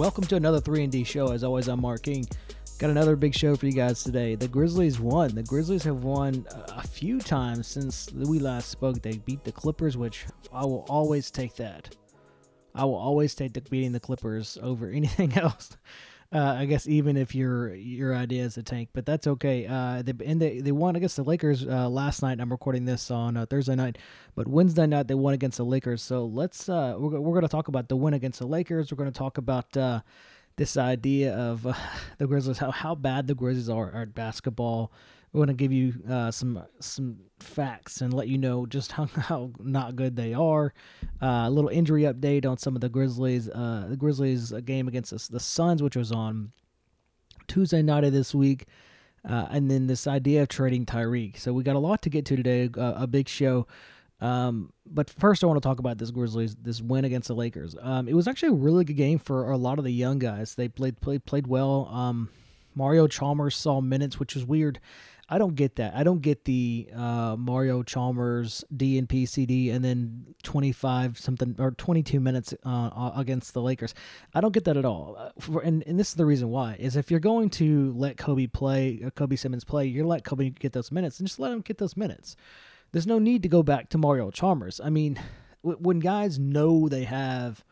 Welcome to another 3 and D show. As always, I'm Mark King. Got another big show for you guys today. The Grizzlies won. The Grizzlies have won a few times since we last spoke. They beat the Clippers, which I will always take that. I will always take the beating the Clippers over anything else. Uh, I guess even if your your idea is a tank, but that's okay. Uh, they, and they, they won against the Lakers uh, last night. I'm recording this on uh, Thursday night, but Wednesday night they won against the Lakers. So let's uh, we're we're going to talk about the win against the Lakers. We're going to talk about uh, this idea of the Grizzlies, how how bad the Grizzlies are at basketball. We're going to give you uh, some some facts and let you know just how, how not good they are. Uh, a little injury update on some of the Grizzlies. Uh, the Grizzlies game against the, the Suns, which was on Tuesday night of this week. Uh, and then this idea of trading Tyreke. So we got a lot to get to today, uh, a big show. Um, but first, I want to talk about this Grizzlies, this win against the Lakers. Um, it was actually a really good game for a lot of the young guys. They played played played well. Um, Mario Chalmers saw minutes, which was weird. I don't get that. I don't get the uh, Mario Chalmers DNP CD and then 25 something or 22 minutes uh, against the Lakers. I don't get that at all. Uh, for, and, and this is the reason why is if you're going to let Kobe play, uh, Kobe Simmons play, you're let Kobe get those minutes and just let him get those minutes. There's no need to go back to Mario Chalmers. I mean, when guys know they have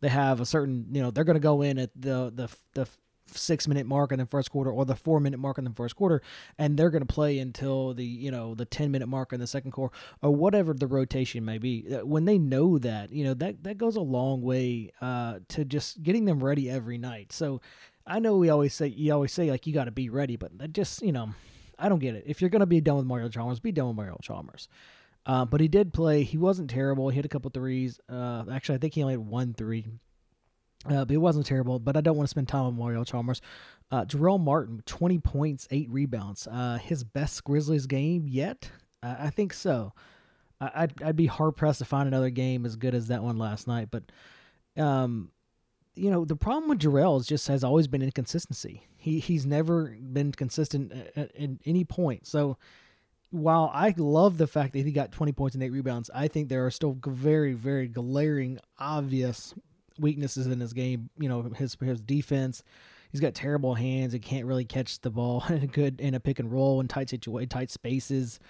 they have a certain, you know, they're going to go in at the the the six minute mark in the first quarter or the four minute mark in the first quarter and they're going to play until the you know the 10 minute mark in the second quarter or whatever the rotation may be. Uh, when they know that you know that that goes a long way uh, to just getting them ready every night. So i know we always say you always say like you got to be ready but that just you know i don't get it. If you're going to be done with mario chalmers be done with mario chalmers. Uh, but he did play. He wasn't terrible. He hit a couple threes. Uh, actually i think he only had one three uh, but it wasn't terrible. But I don't want to spend time on Mario Chalmers. Uh, Jarell Martin, 20 points, 8 rebounds. Uh, his best Grizzlies game yet? Uh, I think so. I'd, I'd be hard pressed to find another game as good as that one last night. But, um, you know, the problem with Jarrell is just has always been inconsistency. He He's never been consistent at, at, at any point. So, while I love the fact that he got 20 points and 8 rebounds, I think there are still very, very glaring, obvious weaknesses in his game. You know, his his defense. He's got terrible hands. He can't really catch the ball in a good in a pick and roll in tight situation, tight spaces.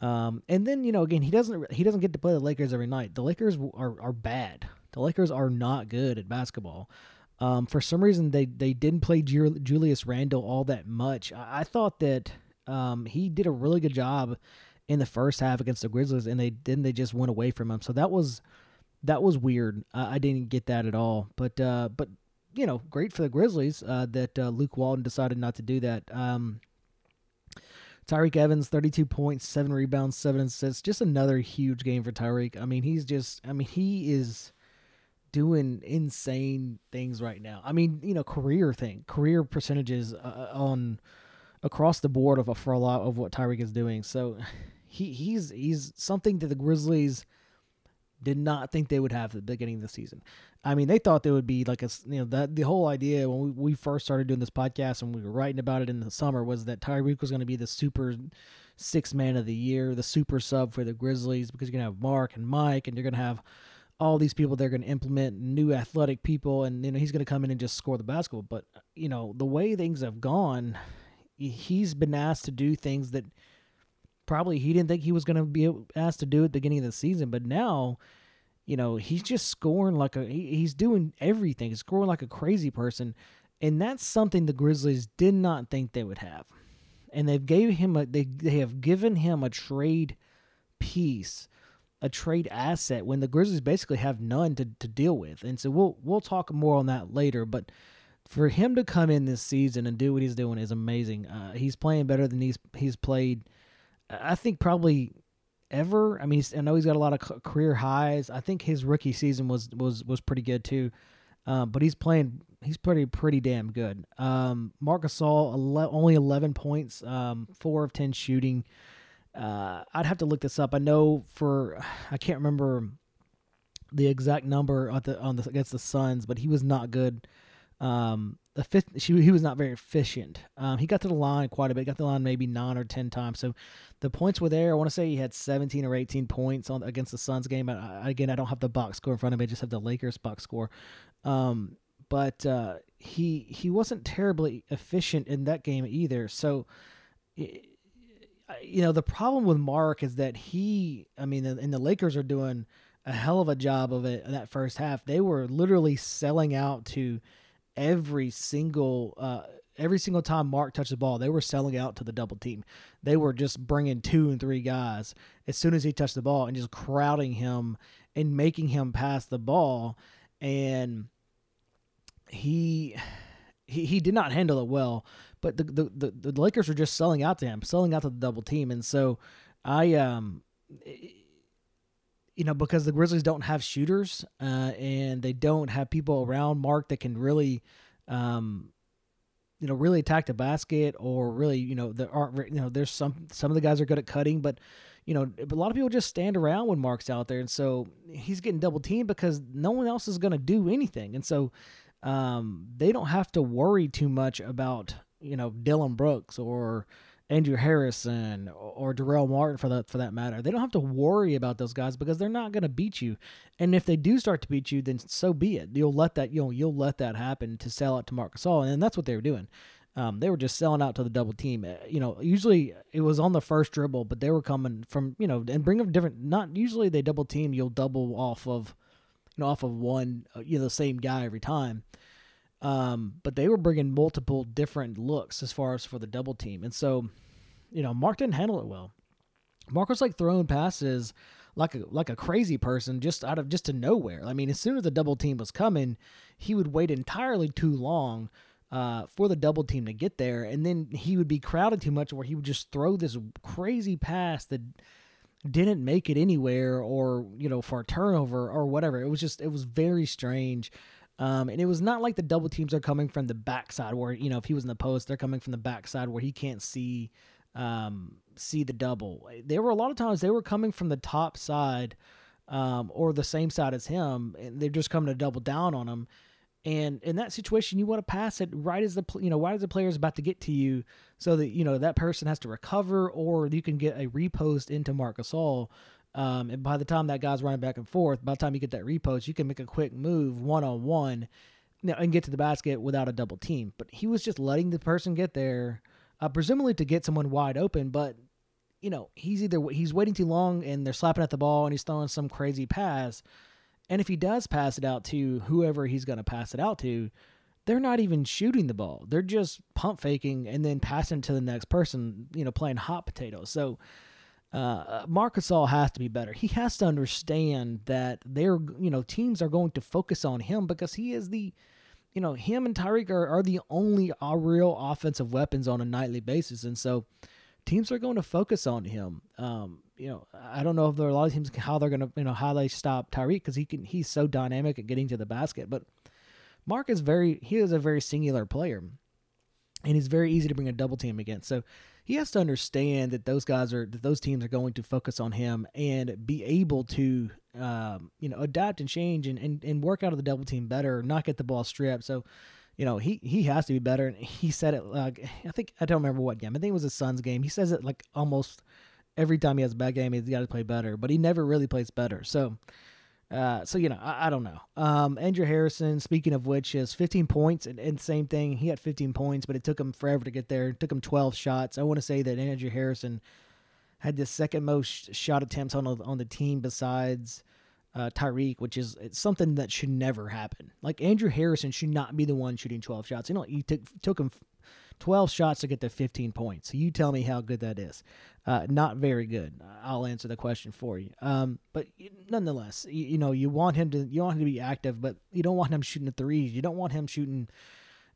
Um, and then you know again he doesn't he doesn't get to play the Lakers every night. The Lakers are are bad. The Lakers are not good at basketball. Um, for some reason they they didn't play Julius Randle all that much. I, I thought that um, he did a really good job in the first half against the Grizzlies, and they then they just went away from him. So that was that was weird. Uh, I didn't get that at all. But uh, but you know, great for the Grizzlies uh, that uh, Luke Walton decided not to do that. Um, Tyreke Evans, 32 points, 7 rebounds, 7 assists. Just another huge game for Tyreke. I mean, he's just, I mean, he is doing insane things right now. I mean, you know, career thing, career percentages uh, on across the board of a for a lot of what Tyreke is doing. So he he's he's something that the Grizzlies did not think they would have at the beginning of the season. I mean, they thought they would be like a you know that the whole idea when we, we first started doing this podcast and we were writing about it in the summer was that Tyreke was going to be the super six man of the year, the super sub for the Grizzlies because you're going to have Marc and Mike and you're going to have all these people they're going to implement new athletic people and you know he's going to come in and just score the basketball. But you know the way things have gone, he's been asked to do things that probably he didn't think he was going to be asked to do at the beginning of the season, but now, you know, he's just scoring like a he's doing everything. He's scoring like a crazy person, and that's something the Grizzlies did not think they would have. And they've gave him a they they have given him a trade piece, a trade asset when the Grizzlies basically have none to, to deal with. And so we'll we'll talk more on that later, but for him to come in this season and do what he's doing is amazing. Uh, he's playing better than he's he's played I think probably ever. I mean, I know he's got a lot of career highs. I think his rookie season was was was pretty good too. Um, but he's playing. He's pretty pretty damn good. Um, Marc ele- only eleven points, um, four of ten shooting. Uh, I'd have to look this up. I know for I can't remember the exact number the on the against the Suns, but he was not good. Um, she, he was not very efficient. Um, he got to the line quite a bit. Got to the line maybe nine or ten times. So the points were there. I want to say he had 17 or 18 points on against the Suns game. I, again, I don't have the box score in front of me. I just have the Lakers box score. Um, but uh, he he wasn't terribly efficient in that game either. So, you know, the problem with Marc is that he, I mean, and the Lakers are doing a hell of a job of it in that first half. They were literally selling out to every single uh, every single time Marc touched the ball, they were selling out to the double team. They were just bringing two and three guys as soon as he touched the ball and just crowding him and making him pass the ball. And he he, he did not handle it well, but the, the, the, the Lakers were just selling out to him, selling out to the double team. And so I, um, you know, because the Grizzlies don't have shooters uh, and they don't have people around Marc that can really, um, you know, really attack the basket or really, you know, there aren't, you know, there's some, some of the guys are good at cutting, but, you know, a lot of people just stand around when Marc's out there. And so he's getting double teamed because no one else is going to do anything. And so um, they don't have to worry too much about, you know, Dillon Brooks or, Andrew Harrison or Jarell Martin for that for that matter. They don't have to worry about those guys because they're not going to beat you. And if they do start to beat you, then so be it. You'll let that you know you'll let that happen to sell out to Marc Gasol, and that's what they were doing. Um, they were just selling out to the double team. Uh, you know, usually it was on the first dribble, but they were coming from you know and bring them different. Not usually they double team. You'll double off of you know off of one uh, you know the same guy every time. Um, but they were bringing multiple different looks as far as for the double team. And so, you know, Marc didn't handle it well. Marc was like throwing passes like a like a crazy person just out of just to nowhere. I mean, as soon as the double team was coming, he would wait entirely too long uh, for the double team to get there, and then he would be crowded too much, where he would just throw this crazy pass that didn't make it anywhere, or you know, for a turnover or whatever. It was just it was very strange. Um, and it was not like the double teams are coming from the backside where, you know, if he was in the post, they're coming from the backside where he can't see um, see the double. There were a lot of times they were coming from the top side um, or the same side as him, and they're just coming to double down on him. And in that situation, you want to pass it right as the you know right as the player is about to get to you, so that you know that person has to recover, or you can get a repost into Marc Gasol um, and by the time that guy's running back and forth, by the time you get that repost, you can make a quick move one on one and get to the basket without a double team. But he was just letting the person get there, uh, presumably to get someone wide open. But you know, he's either he's waiting too long and they're slapping at the ball and he's throwing some crazy pass. And if he does pass it out to whoever he's going to pass it out to, they're not even shooting the ball. They're just pump faking and then passing to the next person, you know, playing hot potato. So uh, Marc Gasol has to be better. He has to understand that they're, you know, teams are going to focus on him because he is the, you know, him and Tyreke are, are the only real offensive weapons on a nightly basis. And so teams are going to focus on him. Um, you know, I don't know if there are a lot of teams how they're going to, you know, how they stop Tyreke because he can, he's so dynamic at getting to the basket. But Marc is very, he is a very singular player and he's very easy to bring a double team against. So he has to understand that those guys are that those teams are going to focus on him and be able to um, you know adapt and change and, and, and work out of the double team better, not get the ball stripped. So you know he he has to be better. And he said it like I think I don't remember what game. I think it was his Suns game. He says it like almost every time he has a bad game, he's got to play better, but he never really plays better. So uh, so you know, I, I don't know. Um, Andrew Harrison, speaking of which, is 15 points, and, and, same thing. He had 15 points, but it took him forever to get there. It took him 12 shots. I want to say that Andrew Harrison had the second most shot attempts on on the team besides uh, Tyreke, which is something that should never happen. Like Andrew Harrison should not be the one shooting 12 shots. You know, he took took him 12 shots to get to 15 points. You tell me how good that is. Uh, not very good. I'll answer the question for you. Um, but nonetheless, you, you, know, you want him to you want him to be active, but you don't want him shooting the threes. You don't want him shooting.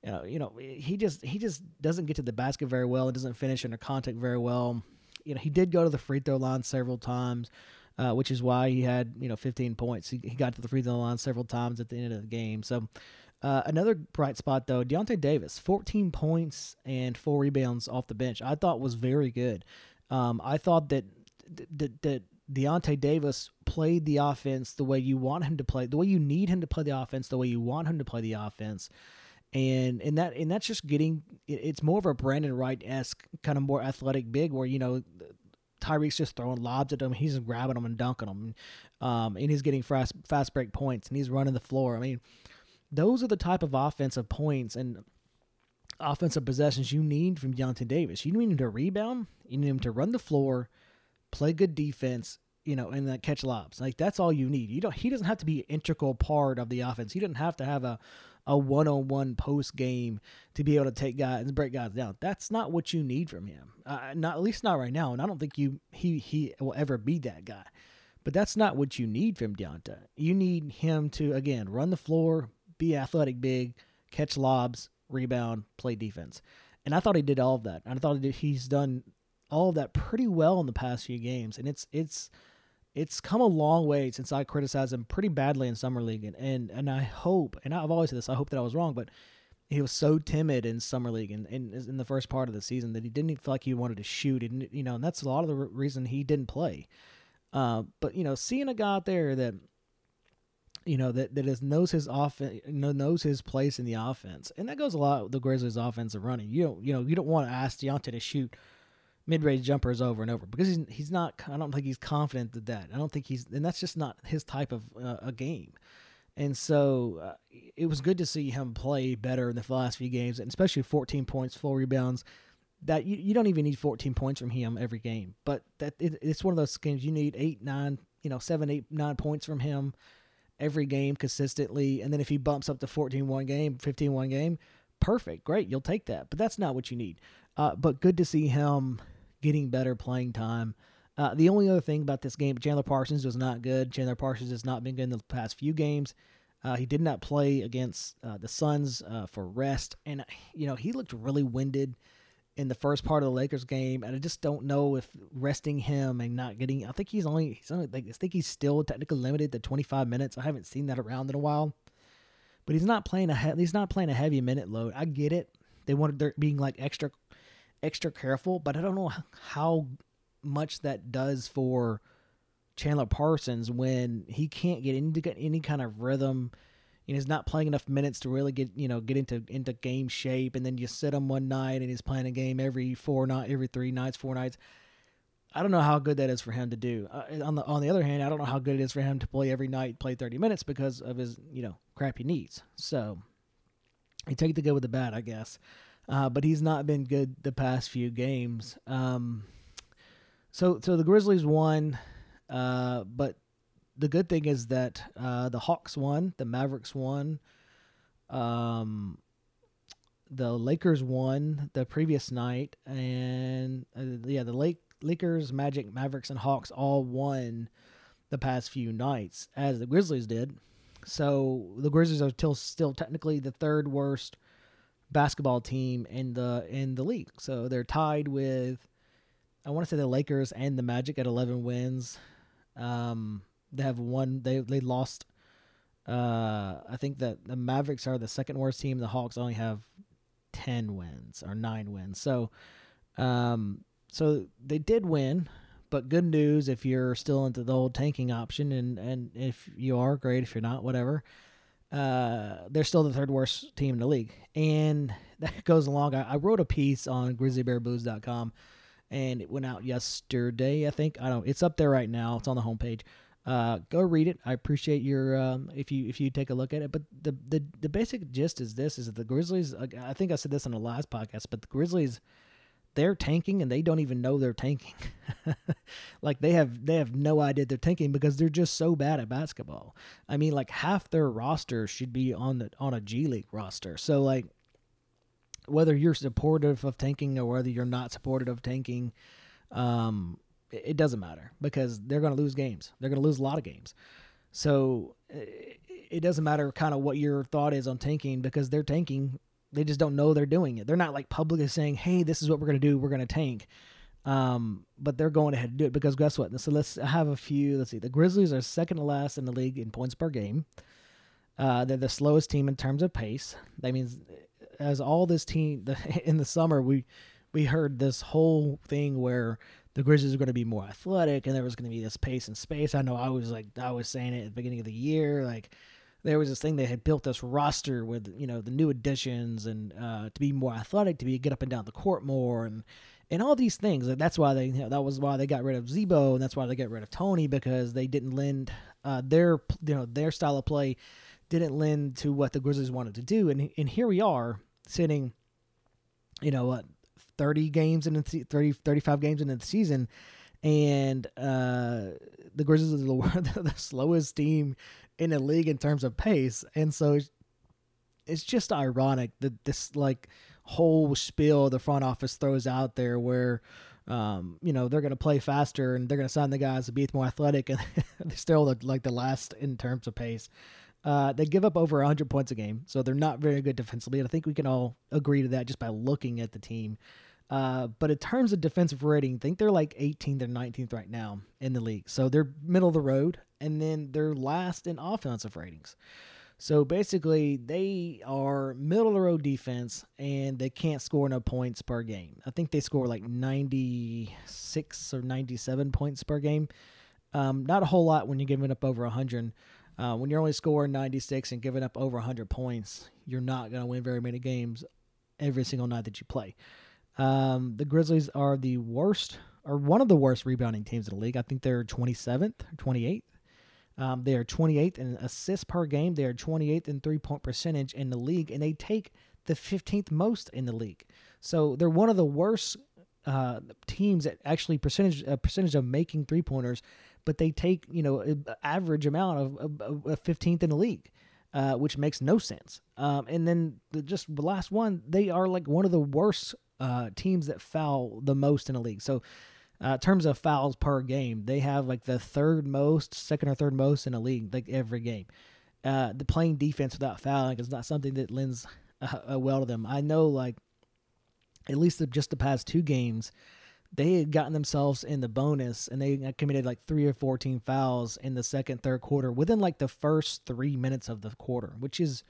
You know, you know, he just he just doesn't get to the basket very well. It doesn't finish under contact very well. You know, he did go to the free throw line several times. Uh, which is why he had you know 15 points. He, he got to the free throw line several times at the end of the game. So uh, another bright spot though, Deyonta Davis, 14 points and four rebounds off the bench. I thought was very good. Um, I thought that that that Deyonta Davis played the offense the way you want him to play, the way you need him to play the offense, the way you want him to play the offense. And and that and that's just getting it's more of a Brandon Wright esque kind of more athletic big where you know Tyreke's just throwing lobs at him, he's grabbing them and dunking them, um, and he's getting fast fast break points and he's running the floor. I mean, those are the type of offensive points and offensive possessions you need from Deyonta Davis. You need him to rebound, you need him to run the floor, play good defense, you know, and then catch lobs. Like that's all you need. You don't. He doesn't have to be an integral part of the offense. He doesn't have to have a a one on one post game to be able to take guys and break guys down. That's not what you need from him. Uh, not at least not right now. And I don't think you he he will ever be that guy. But that's not what you need from Deyonta. You need him to again run the floor, be athletic, big, catch lobs, rebound, play defense. And I thought he did all of that. I thought he's done all of that pretty well in the past few games. And it's it's it's come a long way since I criticized him pretty badly in summer league, and and, and I hope, and I've always said this, I hope that I was wrong, but he was so timid in summer league and in, the first part of the season that he didn't feel like he wanted to shoot, and you know, and that's a lot of the reason he didn't play. Uh, but you know, seeing a guy out there that you know that that is knows his offense, knows his place in the offense, and that goes a lot with the Grizzlies' offensive running. You don't, you know, you don't want to ask Deyonta to shoot mid-range jumpers over and over because he's he's not. I don't think he's confident at that. I don't think he's, and that's just not his type of uh, a game. And so uh, it was good to see him play better in the last few games, and especially 14 points, four rebounds. That you, you don't even need 14 points from him every game, but that it, it's one of those games you need eight, nine, you know, seven, eight, nine points from him every game consistently. And then if he bumps up to 14 one game, 15 one game, perfect, great, you'll take that. But that's not what you need. Uh, but good to see him getting better playing time. Uh, the only other thing about this game, Chandler Parsons was not good. Chandler Parsons has not been good in the past few games. Uh, he did not play against uh, the Suns uh, for rest, and you know he looked really winded in the first part of the Lakers game, and I just don't know if resting him and not getting. I think he's only, he's only like, I think he's still technically limited to 25 minutes. I haven't seen that around in a while, but he's not playing a he- he's not playing a heavy minute load. I get it. They wanted there being like extra extra careful, but I don't know how much that does for Chandler Parsons when he can't get into any kind of rhythm. Know, he's not playing enough minutes to really get you know get into into game shape, and then you sit him one night and he's playing a game every four night, every three nights, four nights. I don't know how good that is for him to do. Uh, on the on the other hand, I don't know how good it is for him to play every night, play thirty minutes because of his you know crappy knees. So you take the good with the bad, I guess uh, but he's not been good the past few games. Um, so so the Grizzlies won, uh, but the good thing is that uh, the Hawks won, the Mavericks won, um, the Lakers won the previous night, and uh, yeah, the Lake Lakers, Magic, Mavericks, and Hawks all won the past few nights, as the Grizzlies did. So the Grizzlies are still still technically the third worst basketball team in the in the league. So they're tied with I want to say the Lakers and the Magic at 11 wins. Um, they have one they they lost uh, I think that the Mavericks are the second worst team. The Hawks only have 10 wins or 9 wins. So um, so they did win, but good news if you're still into the old tanking option and and if you are great if you're not whatever uh, they're still the third worst team in the league. And that goes along. I, I wrote a piece on grizzlybearblues.com and it went out yesterday, I think. I don't It's up there right now. It's on the homepage. Uh, go read it. I appreciate your um, if you if you take a look at it. But the the the basic gist is this: is that the Grizzlies. I think I said this on the last podcast, but the Grizzlies they're tanking and they don't even know they're tanking. like they have they have no idea they're tanking because they're just so bad at basketball. I mean, like half their roster should be on the on a G League roster. So like whether you're supportive of tanking or whether you're not supportive of tanking, um, it, doesn't matter because they're going to lose games. They're going to lose a lot of games. So it, it doesn't matter kind of what your thought is on tanking because they're tanking they just don't know they're doing it. They're not like publicly saying, "Hey, this is what we're going to do. We're going to tank." Um, but they're going ahead to do it because guess what? So let's have a few. Let's see. The Grizzlies are second to last in the league in points per game. Uh, they're the slowest team in terms of pace. That means, as all this team the, in the summer, we we heard this whole thing where the Grizzlies are going to be more athletic and there was going to be this pace and space. I know I was like I was saying it at the beginning of the year, like there was this thing they had built this roster with you know the new additions and uh, to be more athletic, to be get up and down the court more, and and all these things. That's why they you know, that was why they got rid of Z-Bo, and that's why they got rid of Tony because they didn't lend uh, their you know their style of play didn't lend to what the Grizzlies wanted to do. And and here we are sitting, you know, what 30 games in the 30 35 games into the season and uh, the Grizzlies are the, the slowest team in the league in terms of pace, and so it's, just ironic that this like whole spiel the front office throws out there where. Um, you know they're going to play faster and they're going to sign the guys to be more athletic, and they're still the, like the last in terms of pace. Uh, they give up over 100 points a game, so they're not very good defensively. And I think we can all agree to that just by looking at the team. Uh, but in terms of defensive rating, I think they're like 18th or 19th right now in the league. So they're middle of the road, and then they're last in offensive ratings. So basically, they are middle of the road defense, and they can't score no points per game. I think they score like 96 or 97 points per game. Um, not a whole lot when you're giving up over 100. Uh, when you're only scoring 96 and giving up over 100 points, you're not going to win very many games every single night that you play. Um, the Grizzlies are the worst, or one of the worst rebounding teams in the league. I think they're 27th, or 28th. Um, they are 28th in assists per game. They are 28th in three point percentage in the league, and they take the 15th most in the league. So they're one of the worst uh, teams at actually percentage uh, percentage of making three pointers, but they take you know average amount of, of 15th in the league. Uh, which makes no sense. Um, and then the, just the last one, they are like one of the worst uh, teams that foul the most in the league. So, uh, in terms of fouls per game, they have like the third most, second or third most in a league, like every game. Uh, the playing defense without fouling is not something that lends uh, well to them. I know, like at least the, just the past two games, they had gotten themselves in the bonus and they committed like three or 14 fouls in the second, third quarter within like the first three minutes of the quarter, which is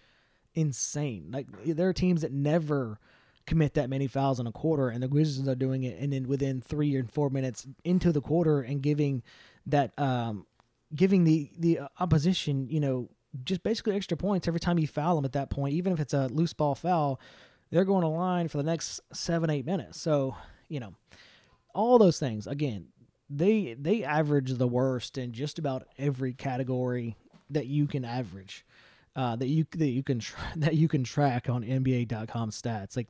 insane. Like there are teams that never commit that many fouls in a quarter, and the Grizzlies are doing it, and then within three and four minutes into the quarter, and giving that um, giving the the opposition, you know, just basically extra points every time you foul them at that point, even if it's a loose ball foul, they're going to line for the next seven eight minutes. So you know, all those things again. They they average the worst in just about every category that you can average uh, that you that you can tra- that you can track on NBA.com stats. Like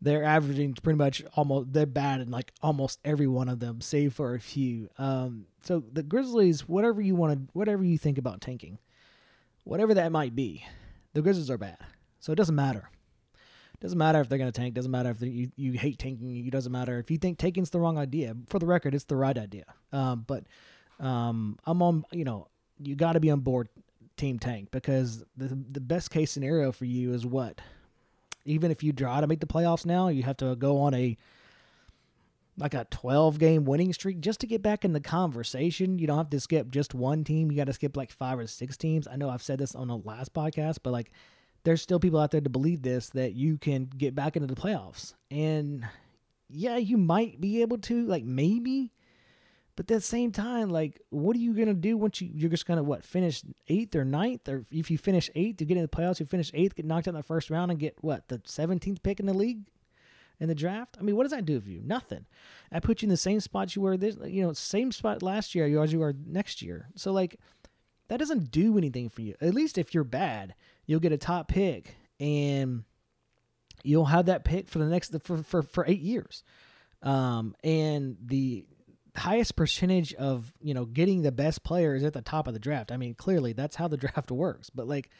they're averaging pretty much almost they're bad in like almost every one of them, save for a few. Um, so the Grizzlies, whatever you want to, whatever you think about tanking, whatever that might be, the Grizzlies are bad. So it doesn't matter. Doesn't matter if they're going to tank. Doesn't matter if you, you hate tanking. It doesn't matter if you think tanking's the wrong idea. For the record, it's the right idea. Um, but um, I'm on. You know, you got to be on board Team Tank because the the best case scenario for you is what? Even if you try to make the playoffs now, you have to go on a like a 12 game winning streak just to get back in the conversation. You don't have to skip just one team. You got to skip like five or six teams. I know I've said this on the last podcast, but like there's still people out there to believe this that you can get back into the playoffs. And yeah, you might be able to, like maybe, but at the same time, like, what are you gonna do once you you're just gonna what finish eighth or ninth, or if you finish eighth, you get in the playoffs, you finish eighth, get knocked out in the first round, and get what the seventeenth pick in the league in the draft. I mean, what does that do for you? Nothing. I put you in the same spot you were this, you know, same spot last year you as you are next year. So like, that doesn't do anything for you. At least if you're bad, you'll get a top pick and you'll have that pick for the next for for, for eight years. Um, and the highest percentage of you know getting the best players at the top of the draft. I mean, clearly that's how the draft works. But like,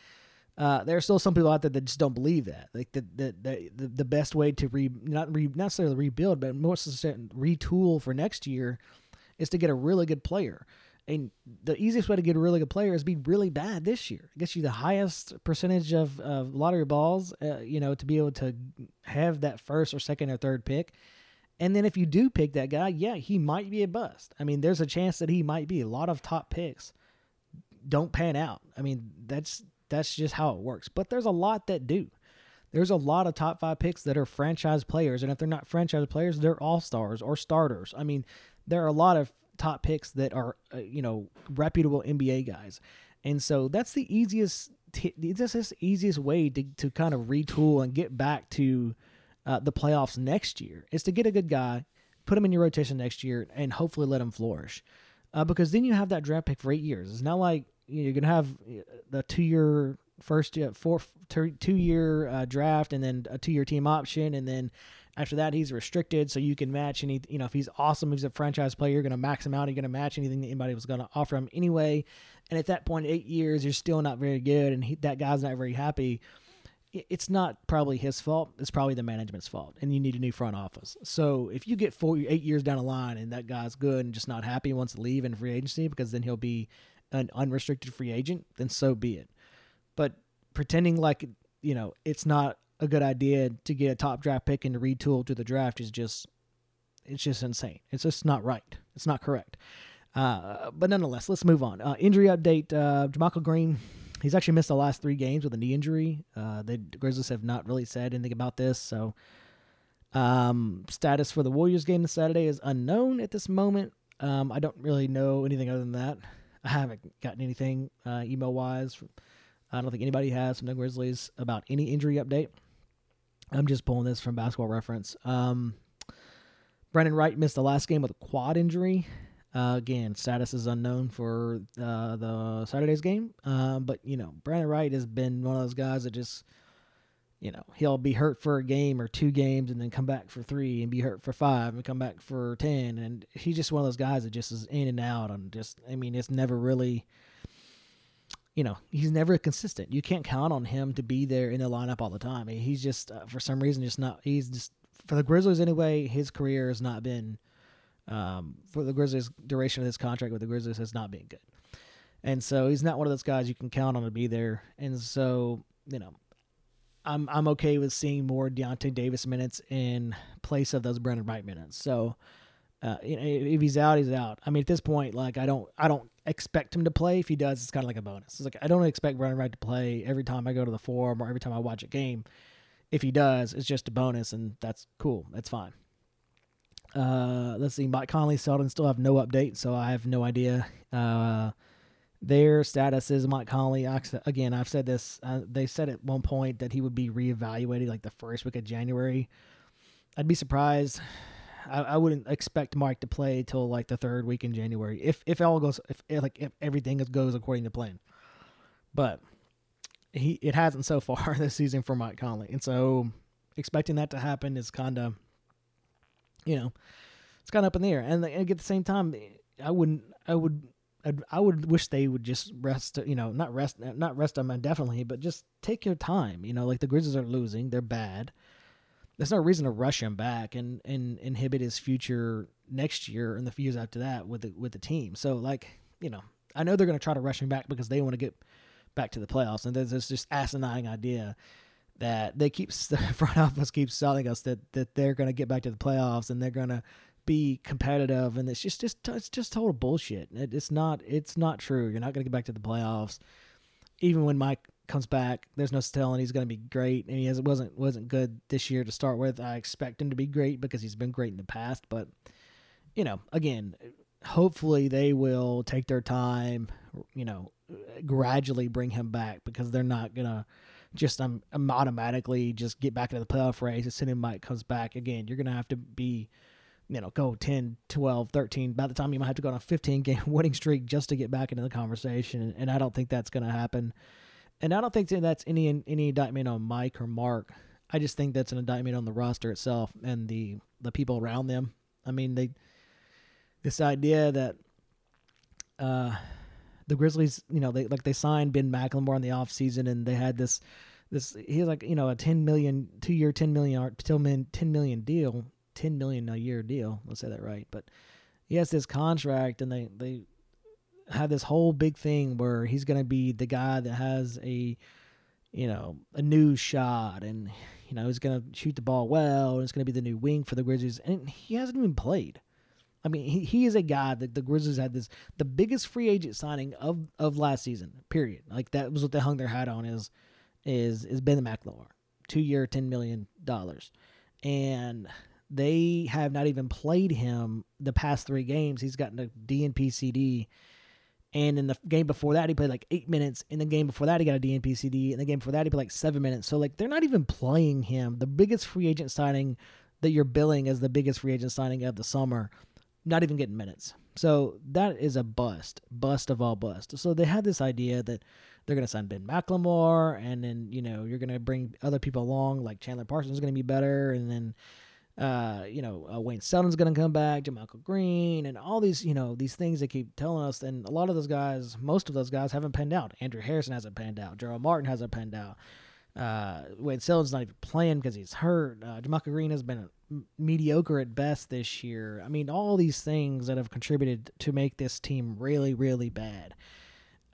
uh, there are still some people out there that just don't believe that. Like the the the, the best way to re not re, necessarily rebuild, but most retool for next year is to get a really good player. And the easiest way to get a really good player is be really bad this year. It gets you the highest percentage of, of lottery balls, uh, you know, to be able to have that first or second or third pick and then if you do pick that guy, yeah, he might be a bust. I mean, there's a chance that he might be. A lot of top picks don't pan out. I mean, that's that's just how it works. But there's a lot that do. There's a lot of top five picks that are franchise players, and if they're not franchise players, they're all stars or starters. I mean, there are a lot of top picks that are uh, you know reputable NBA guys, and so that's the easiest. T- this is the easiest way to to kind of retool and get back to uh, the playoffs next year is to get a good guy, put him in your rotation next year, and hopefully let him flourish. Uh, because then you have that draft pick for eight years. It's not like you are going to have uh, the two year first year, four, two year uh, draft, and then a two year team option, and then after that he's restricted, so you can match any. You know, if he's awesome, he's a franchise player, you're going to max him out. You're going to match anything that anybody was going to offer him anyway. And at that point, eight years, you're still not very good, and he, that guy's not very happy. It's not probably his fault. It's probably the management's fault, and you need a new front office. So if you get four, eight years down the line, and that guy's good and just not happy, wants to leave in free agency because then he'll be an unrestricted free agent, then so be it. But pretending like you know it's not a good idea to get a top draft pick and to retool to the draft is just it's just insane. It's just not right. It's not correct. Uh, but nonetheless, let's move on. Uh, injury update: uh, Green. He's actually missed the last three games with a knee injury. Uh, the Grizzlies have not really said anything about this, so um, status for the Warriors game this Saturday is unknown at this moment. Um, I don't really know anything other than that. I haven't gotten anything uh, email wise. I don't think anybody has from the Grizzlies about any injury update. I'm just pulling this from basketball reference. Um, Brandon Wright missed the last game with a quad injury. Uh, again, status is unknown for uh, the Saturday's game. Uh, but, you know, Brandon Wright has been one of those guys that just, you know, he'll be hurt for a game or two games and then come back for three and be hurt for five and come back for 10. And he's just one of those guys that just is in and out. And just, I mean, it's never really you know, he's never consistent. You can't count on him to be there in the lineup all the time. He's just, uh, for some reason, just not. He's just for the Grizzlies anyway. His career has not been, um, for the Grizzlies duration of his contract with the Grizzlies has not been good, and so he's not one of those guys you can count on to be there. And so, you know, I'm I'm okay with seeing more Deyonta Davis minutes in place of those Brandon Wright minutes. So, uh, if he's out, he's out. I mean, at this point, like I don't I don't expect him to play. If he does, it's kind of like a bonus. It's like I don't expect Brandon Wright to play every time I go to the forum or every time I watch a game. If he does, it's just a bonus, and that's cool. That's fine. Uh, let's see. Mike Conley, Selden still have no update, so I have no idea. Uh, their status is Mike Conley. Again, I've said this. Uh, they said at one point that he would be reevaluated like the first week of January. I'd be surprised I, I wouldn't expect Mike to play till like the third week in January if if all goes if like if everything goes according to plan. But he it hasn't so far this season for Mike Conley, and so expecting that to happen is kind of you know it's kind of up in the air. And, and at the same time, I wouldn't I would I'd, I would wish they would just rest, you know, not rest, not rest them indefinitely, but just take your time. You know, like the Grizzlies are losing, they're bad there's no reason to rush him back and, and inhibit his future next year and the few years after that with the with the team. So like you know, I know they're going to try to rush him back because they want to get back to the playoffs, and this just asinine idea that they keep the front office keeps telling us that that they're going to get back to the playoffs and they're going to be competitive, and it's just just it's just total bullshit. It, it's not it's not true. You're not going to get back to the playoffs, even when Mike comes back. There's no telling he's going to be great, and he has, wasn't wasn't good this year to start with. I expect him to be great because he's been great in the past, but you know, again, hopefully they will take their time. You know, gradually bring him back because they're not gonna just um, automatically just get back into the playoff race as soon as Mike comes back. Again, you're gonna have to be you know, go 10, 12, 13. By the time you might have to go on a 15 game winning streak just to get back into the conversation. And I don't think that's going to happen and I don't think that's any any indictment on Mike or Marc. I just think that's an indictment on the roster itself and the the people around them. I mean, they this idea that uh, the Grizzlies, you know, they like they signed Ben McLemore in the offseason and they had this this he's like, you know, a 10 million two year 10 million 10 million deal, 10 million a year deal. Let's say that right. But he has this contract and they they have this whole big thing where he's going to be the guy that has a you know a new shot and you know he's going to shoot the ball well and it's going to be the new wing for the Grizzlies and he hasn't even played. I mean, he, he is a guy that the Grizzlies had this the biggest free agent signing of of last season. Period. Like that was what they hung their hat on is is is Ben McLemore, two year, ten million dollars, and they have not even played him the past three games. He's gotten a DNP CD and in the game before that, he played like eight minutes. In the game before that, he got a DNP CD. In the game before that, he played like seven minutes. So like they're not even playing him. The biggest free agent signing that you're billing as the biggest free agent signing of the summer, not even getting minutes. So that is a bust, bust of all bust. So they had this idea that they're going to sign Ben McLemore, and then you know you're going to bring other people along, like Chandler Parsons is going to be better, and then uh, you know uh, Wayne Selden's going to come back, JaMychal Green, and all these you know these things they keep telling us, and a lot of those guys, most of those guys haven't panned out. Andrew Harrison hasn't panned out. Jarell Martin hasn't panned out. Uh, Wayne Selden's not even playing because he's hurt. Uh, JaMychal Green has been mediocre at best this year. I mean, all these things that have contributed to make this team really, really bad.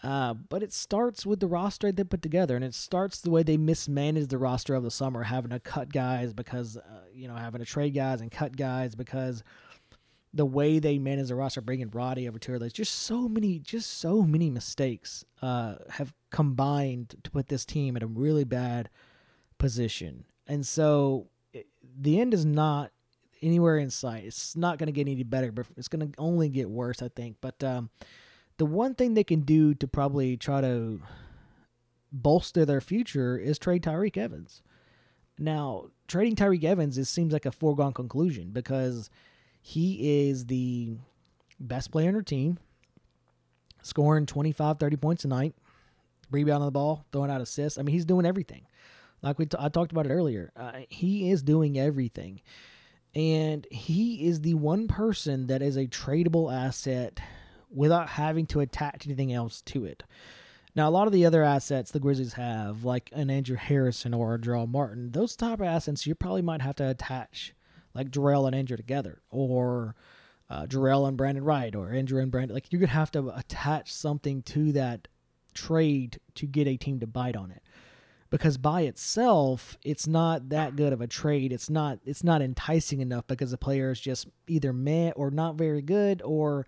Uh, but it starts with the roster they put together, and it starts the way they mismanaged the roster of the summer, having to cut guys because, uh, you know, having to trade guys and cut guys because the way they managed the roster, bringing Roddy over to just so many, just so many mistakes uh, have combined to put this team in a really bad position. And so it, the end is not anywhere in sight. It's not going to get any better, but it's going to only get worse, I think. But um, the one thing they can do to probably try to bolster their future is trade Tyreke Evans. Now, trading Tyreke Evans it seems like a foregone conclusion because he is the best player on their team, scoring 25, 30 points a night, rebounding the ball, throwing out assists. I mean, he's doing everything. Like we t- I talked about it earlier, uh, he is doing everything. And he is the one person that is a tradable asset without having to attach anything else to it. Now, a lot of the other assets the Grizzlies have, like an Andrew Harrison or a Jarell Martin, those type of assets you probably might have to attach, like Jarell and Andrew together, or uh, Jarell and Brandon Wright, or Andrew and Brandon. Like you're gonna have to attach something to that trade to get a team to bite on it, because by itself, it's not that good of a trade. It's not. It's not enticing enough because the player is just either meh or not very good or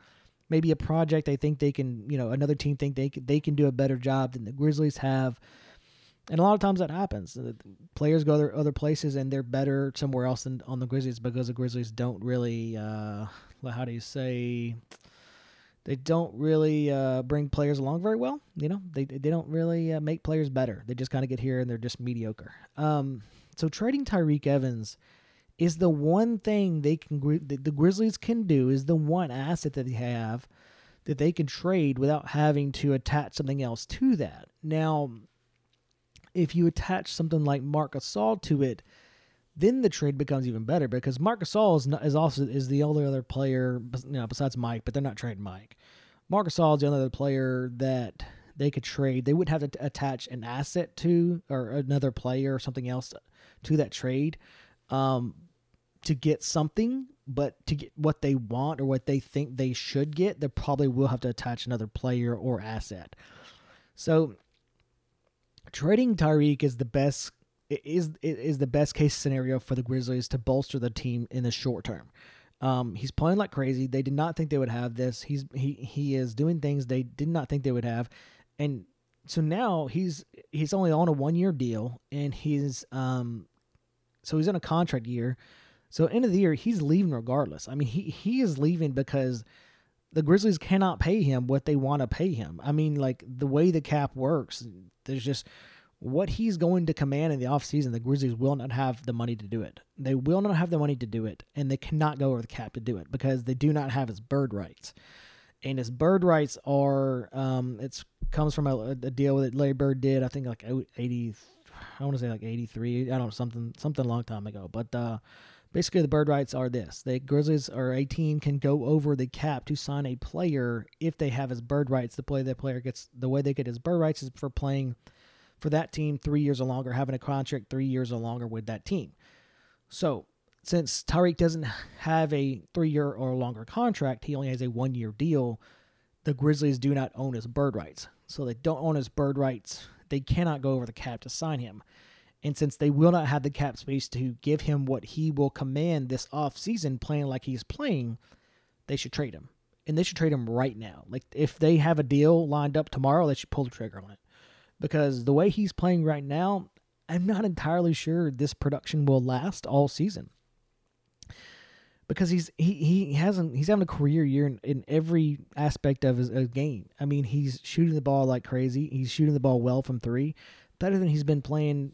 maybe a project they think they can, you know, another team think they can, they can do a better job than the Grizzlies have. And a lot of times that happens. Players go other other places and they're better somewhere else than on the Grizzlies because the Grizzlies don't really, uh, how do you say, they don't really uh, bring players along very well. You know, they they don't really uh, make players better. They just kind of get here and they're just mediocre. Um, so trading Tyreke Evans is the one thing they can the Grizzlies can do is the one asset that they have that they can trade without having to attach something else to that. Now, if you attach something like Marc Gasol to it, then the trade becomes even better because Marc Gasol is, is also is the only other player you know besides Mike, but they're not trading Mike. Marc Gasol is the only other player that they could trade. They would have to attach an asset to or another player or something else to that trade. Um, to get something, but to get what they want or what they think they should get, they probably will have to attach another player or asset. So trading Tyreke is the best is is the best case scenario for the Grizzlies to bolster the team in the short term. Um, he's playing like crazy. They did not think they would have this. He's he he is doing things they did not think they would have, and so now he's he's only on a one year deal, and he's um, so he's in a contract year. So end of the year, he's leaving regardless. I mean, he he is leaving because the Grizzlies cannot pay him what they want to pay him. I mean, like the way the cap works, there's just what he's going to command in the offseason, the Grizzlies will not have the money to do it. They will not have the money to do it, and they cannot go over the cap to do it because they do not have his bird rights. And his bird rights are, um, it's comes from a, a deal that Larry Bird did, I think like 80, I want to say like 83, I don't know, something, something a long time ago. But, uh, Basically, the bird rights are this: the Grizzlies or a team can go over the cap to sign a player if they have his bird rights. The play that player gets the way they get his bird rights is for playing for that team three years or longer, having a contract three years or longer with that team. So since Tyreke doesn't have a three year or longer contract, he only has a one year deal. The Grizzlies do not own his bird rights. So they don't own his bird rights. They cannot go over the cap to sign him. And since they will not have the cap space to give him what he will command this offseason playing like he's playing, they should trade him. And they should trade him right now. Like if they have a deal lined up tomorrow, they should pull the trigger on it. Because the way he's playing right now, I'm not entirely sure this production will last all season. Because he's he, he hasn't he's having a career year in, in every aspect of his, his game. I mean, he's shooting the ball like crazy. He's shooting the ball well from three, better than he's been playing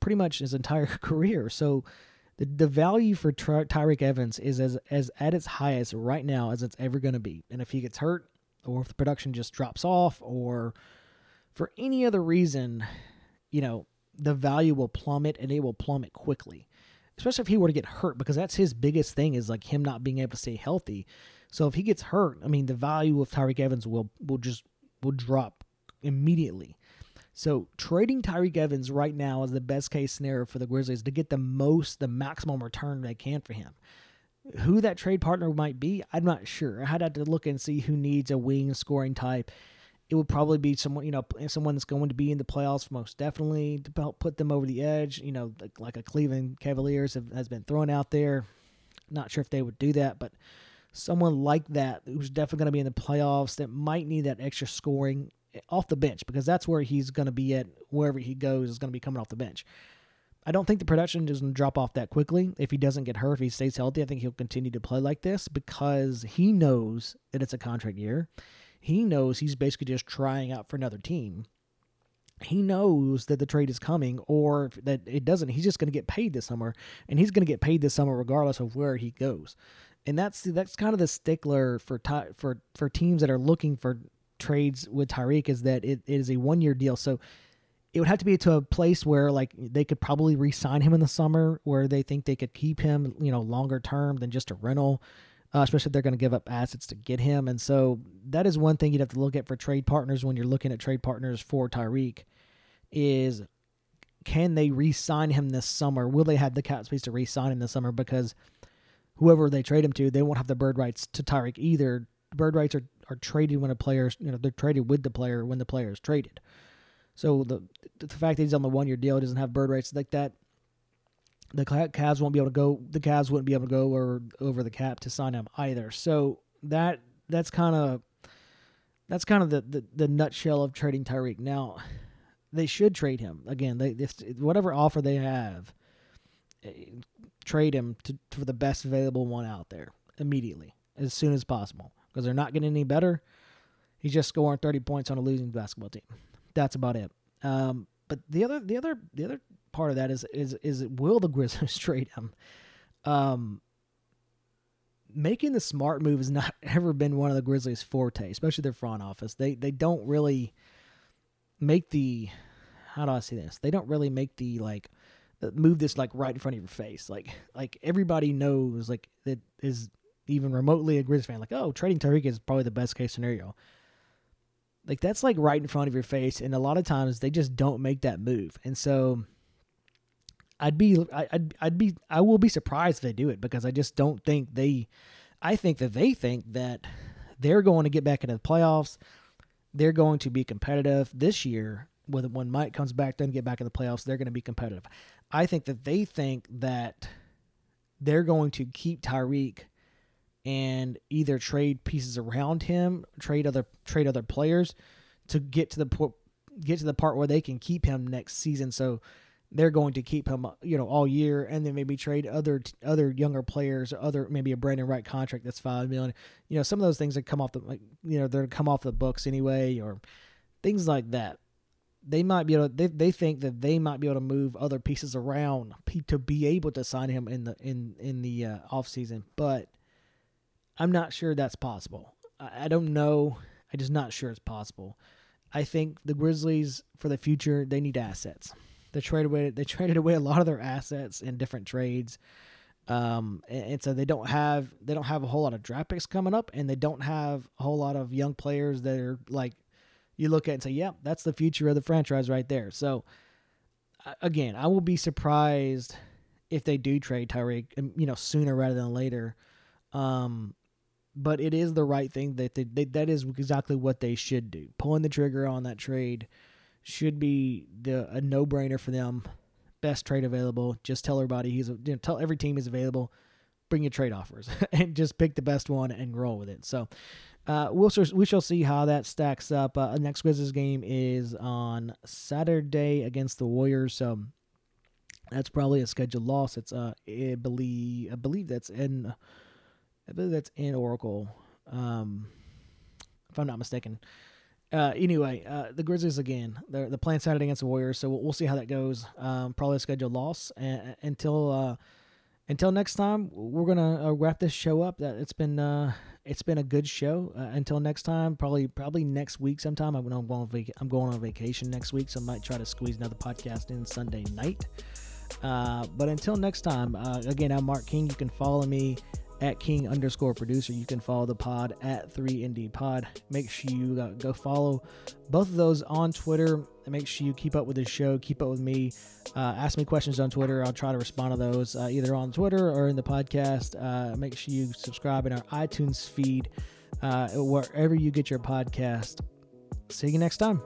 pretty much his entire career. So the, the value for Ty- Tyreke Evans is as as at its highest right now as it's ever going to be. And if he gets hurt, or if the production just drops off, or for any other reason, you know, the value will plummet and it will plummet quickly. Especially if he were to get hurt, because that's his biggest thing is like him not being able to stay healthy. So if he gets hurt, I mean, the value of Tyreke Evans will will just will drop immediately. So trading Tyreke Evans right now is the best case scenario for the Grizzlies to get the most, the maximum return they can for him. Who that trade partner might be, I'm not sure. I'd have to look and see who needs a wing scoring type. It would probably be someone, you know, someone that's going to be in the playoffs most definitely to help put them over the edge. You know, like, like a Cleveland Cavaliers have, has been thrown out there. Not sure if they would do that, but someone like that who's definitely going to be in the playoffs that might need that extra scoring eh, off the bench because that's where he's going to be at wherever he goes is going to be coming off the bench. I don't think the production to drop off that quickly if he doesn't get hurt. If he stays healthy, I think he'll continue to play like this because he knows that it's a contract year. He knows he's basically just trying out for another team. He knows that the trade is coming or that it doesn't. He's just going to get paid this summer, and he's going to get paid this summer regardless of where he goes. And that's that's kind of the stickler for for for teams that are looking for trades with Tyreke is that it, it is a one year deal. So it would have to be to a place where like they could probably re-sign him in the summer, where they think they could keep him, you know, longer term than just a rental. Uh, especially if they're going to give up assets to get him. And so that is one thing you'd have to look at for trade partners when you're looking at trade partners for Tyreke is can they re-sign him this summer? Will they have the cap space to re-sign him this summer? Because whoever they trade him to, they won't have the bird rights to Tyreke either. Bird rights are are traded when a player's you know they're traded with the player when the player is traded. So the the fact that he's on the one year deal doesn't have bird rights like that. The Cavs won't be able to go. The Cavs wouldn't be able to go over over the cap to sign him either. So that that's kind of that's kind of the, the, the nutshell of trading Tyreke. Now they should trade him again. They if, whatever offer they have, eh, trade him to, for the best available one out there immediately as soon as possible because they're not getting any better. He's just scoring 30 points on a losing basketball team. That's about it. Um, but the other, the other, the other part of that is is is will the Grizzlies trade him? Um, making the smart move has not ever been one of the Grizzlies' forte, especially their front office. They they don't really make the how do I say this? They don't really make the like uh, move this like right in front of your face. Like like everybody knows like that is even remotely a Grizz fan, like, oh, trading Tyreke is probably the best case scenario. Like that's like right in front of your face, and a lot of times they just don't make that move. And so I'd be I'd I'd be I will be surprised if they do it because I just don't think they I think that they think that they're going to get back into the playoffs. They're going to be competitive this year. When when Mike comes back, then get back in the playoffs, they're going to be competitive. I think that they think that they're going to keep Tyreke and either trade pieces around him, trade other trade other players to get to the get to the part where they can keep him next season. So they're going to keep him, you know, all year, and then maybe trade other other younger players, other maybe a Brandon Wright contract that's five million. You know, some of those things that come off the, you know, they're come off the books anyway, or things like that. They might be able. To, they they think that they might be able to move other pieces around to be able to sign him in the in in the uh, off season, but I'm not sure that's possible. I, I don't know. I'm just not sure it's possible. I think the Grizzlies for the future they need assets. They traded away they traded away a lot of their assets in different trades. Um, and, and, so they don't have they don't have a whole lot of draft picks coming up, and they don't have a whole lot of young players that are like you look at and say, "Yep, yeah, that's the future of the franchise right there." So again, I will be surprised if they do trade Tyreke, um, you know, sooner rather than later. Um, but it is the right thing that they, they, that is exactly what they should do. Pulling the trigger on that trade should be the a no brainer for them. Best trade available. Just tell everybody he's you know, tell every team is available. Bring your trade offers and just pick the best one and roll with it. So uh, we'll we shall see how that stacks up. Uh, next Grizzlies game is on Saturday against the Warriors. So that's probably a scheduled loss. It's uh I believe I believe that's in I believe that's in Oracle, um, if I'm not mistaken. Uh, anyway, uh, the Grizzlies again. They're the playing Saturday against the Warriors, so we'll, we'll see how that goes. Um, probably a scheduled loss and, until uh, until next time, we're gonna uh, wrap this show up. That it's been uh, it's been a good show. Uh, until next time, probably probably next week sometime. I'm going on vac- I'm going on vacation next week, so I might try to squeeze another podcast in Sunday night. But until next time, again, I'm Mark King. You can follow me at King underscore producer. You can follow the pod at 3ND Pod. Make sure you uh, go follow both of those on Twitter. Make sure you keep up with the show, keep up with me. Uh, ask me questions on Twitter. I'll try to respond to those uh, either on Twitter or in the podcast. Uh, make sure you subscribe in our iTunes feed, uh, wherever you get your podcast. See you next time.